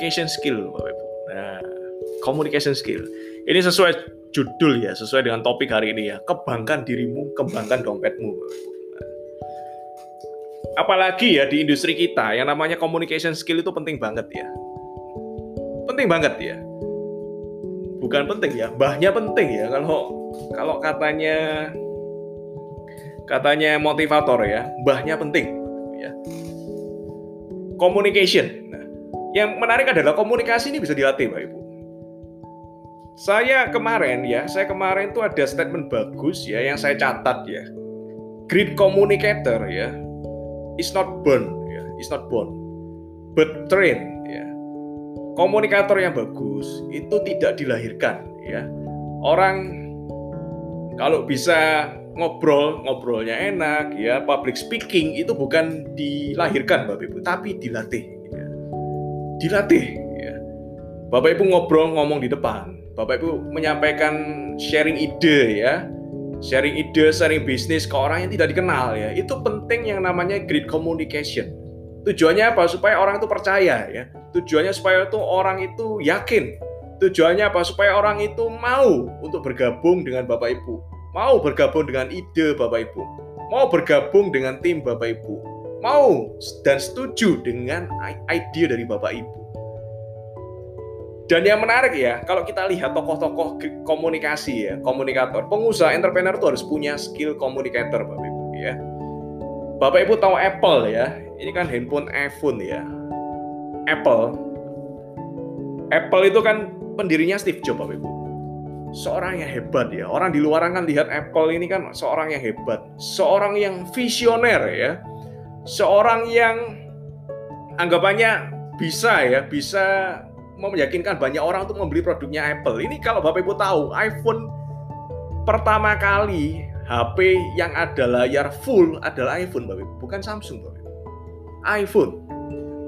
communication skill, Bapak Ibu. Nah, communication skill. Ini sesuai judul ya, sesuai dengan topik hari ini ya. Kembangkan dirimu, kembangkan dompetmu. Nah, apalagi ya di industri kita yang namanya communication skill itu penting banget ya. Penting banget ya. Bukan penting ya, bahnya penting ya kalau kalau katanya katanya motivator ya, bahnya penting ya. Communication. Yang menarik adalah komunikasi ini bisa dilatih, Pak Ibu. Saya kemarin ya, saya kemarin tuh ada statement bagus ya yang saya catat ya. Great communicator ya is not born ya, is not born but trained ya. Komunikator yang bagus itu tidak dilahirkan ya. Orang kalau bisa ngobrol, ngobrolnya enak ya, public speaking itu bukan dilahirkan Bapak Ibu, tapi dilatih. Dilatih ya. Bapak Ibu ngobrol ngomong di depan, Bapak Ibu menyampaikan sharing ide ya. Sharing ide, sharing bisnis ke orang yang tidak dikenal ya. Itu penting yang namanya great communication. Tujuannya apa? Supaya orang itu percaya ya. Tujuannya supaya itu orang itu yakin Tujuannya apa? Supaya orang itu mau untuk bergabung dengan Bapak Ibu. Mau bergabung dengan ide Bapak Ibu. Mau bergabung dengan tim Bapak Ibu. Mau dan setuju dengan ide dari Bapak Ibu. Dan yang menarik ya, kalau kita lihat tokoh-tokoh komunikasi ya, komunikator, pengusaha, entrepreneur itu harus punya skill komunikator Bapak Ibu ya. Bapak Ibu tahu Apple ya, ini kan handphone iPhone ya. Apple, Apple itu kan pendirinya Steve Jobs, Bapak Ibu. Seorang yang hebat ya. Orang di luar kan lihat Apple ini kan seorang yang hebat, seorang yang visioner ya. Seorang yang anggapannya bisa ya, bisa meyakinkan banyak orang untuk membeli produknya Apple. Ini kalau Bapak Ibu tahu, iPhone pertama kali HP yang ada layar full adalah iPhone, Bapak Ibu, bukan Samsung, Bapak Ibu. iPhone.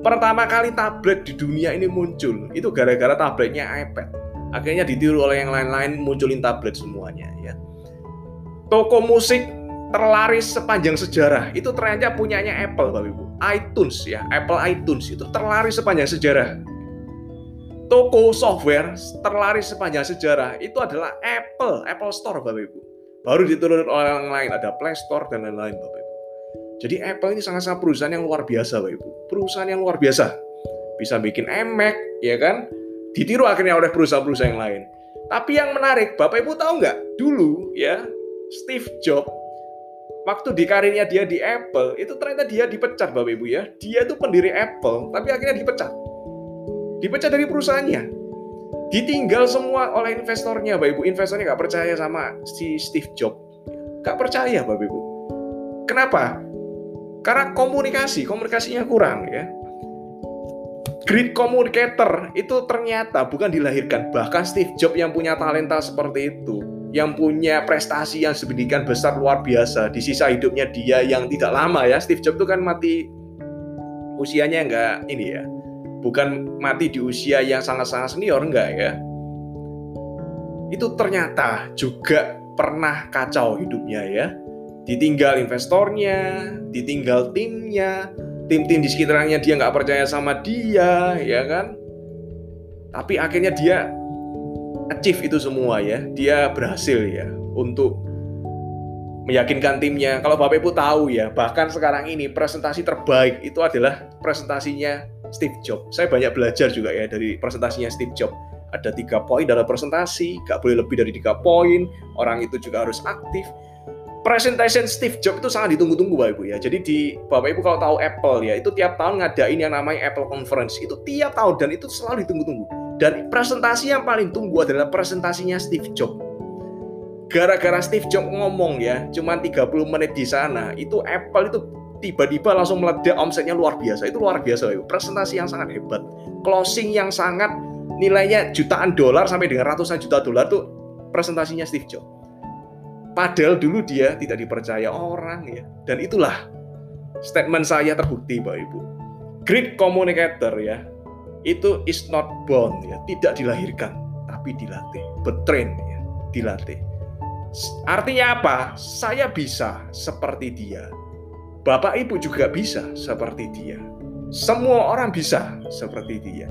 Pertama kali tablet di dunia ini muncul. Itu gara-gara tabletnya iPad. Akhirnya ditiru oleh yang lain-lain munculin tablet semuanya ya. Toko musik terlaris sepanjang sejarah itu ternyata punyanya Apple Bapak Ibu iTunes ya Apple iTunes itu terlaris sepanjang sejarah toko software terlaris sepanjang sejarah itu adalah Apple Apple Store Bapak Ibu baru ditiru oleh orang lain ada Play Store dan lain-lain Bapak Ibu jadi Apple ini sangat-sangat perusahaan yang luar biasa, Bapak Ibu. Perusahaan yang luar biasa. Bisa bikin eMac, ya kan? Ditiru akhirnya oleh perusahaan-perusahaan yang lain. Tapi yang menarik, Bapak Ibu tahu nggak? Dulu ya, Steve Jobs waktu di karirnya dia di Apple itu ternyata dia dipecat Bapak Ibu ya. Dia itu pendiri Apple, tapi akhirnya dipecat. Dipecat dari perusahaannya. Ditinggal semua oleh investornya Bapak Ibu. Investornya nggak percaya sama si Steve Jobs. Nggak percaya Bapak Ibu. Kenapa? Karena komunikasi, komunikasinya kurang ya. Great communicator itu ternyata bukan dilahirkan. Bahkan Steve Jobs yang punya talenta seperti itu, yang punya prestasi yang sedemikian besar luar biasa di sisa hidupnya dia yang tidak lama ya. Steve Jobs itu kan mati usianya enggak ini ya. Bukan mati di usia yang sangat-sangat senior enggak ya. Itu ternyata juga pernah kacau hidupnya ya ditinggal investornya, ditinggal timnya, tim-tim di sekitarnya dia nggak percaya sama dia, ya kan? Tapi akhirnya dia achieve itu semua ya, dia berhasil ya untuk meyakinkan timnya. Kalau Bapak Ibu tahu ya, bahkan sekarang ini presentasi terbaik itu adalah presentasinya Steve Jobs. Saya banyak belajar juga ya dari presentasinya Steve Jobs. Ada tiga poin dalam presentasi, nggak boleh lebih dari tiga poin. Orang itu juga harus aktif presentation Steve Jobs itu sangat ditunggu-tunggu Bapak Ibu ya. Jadi di Bapak Ibu kalau tahu Apple ya, itu tiap tahun ngadain yang namanya Apple Conference. Itu tiap tahun dan itu selalu ditunggu-tunggu. Dan presentasi yang paling tunggu adalah presentasinya Steve Jobs. Gara-gara Steve Jobs ngomong ya, cuma 30 menit di sana, itu Apple itu tiba-tiba langsung meledak omsetnya luar biasa. Itu luar biasa Ibu. Presentasi yang sangat hebat. Closing yang sangat nilainya jutaan dolar sampai dengan ratusan juta dolar tuh presentasinya Steve Jobs Padahal dulu dia tidak dipercaya orang ya. Dan itulah statement saya terbukti Bapak Ibu. Great communicator ya, itu is not born ya, tidak dilahirkan, tapi dilatih, betrain ya, dilatih. Artinya apa? Saya bisa seperti dia. Bapak Ibu juga bisa seperti dia. Semua orang bisa seperti dia.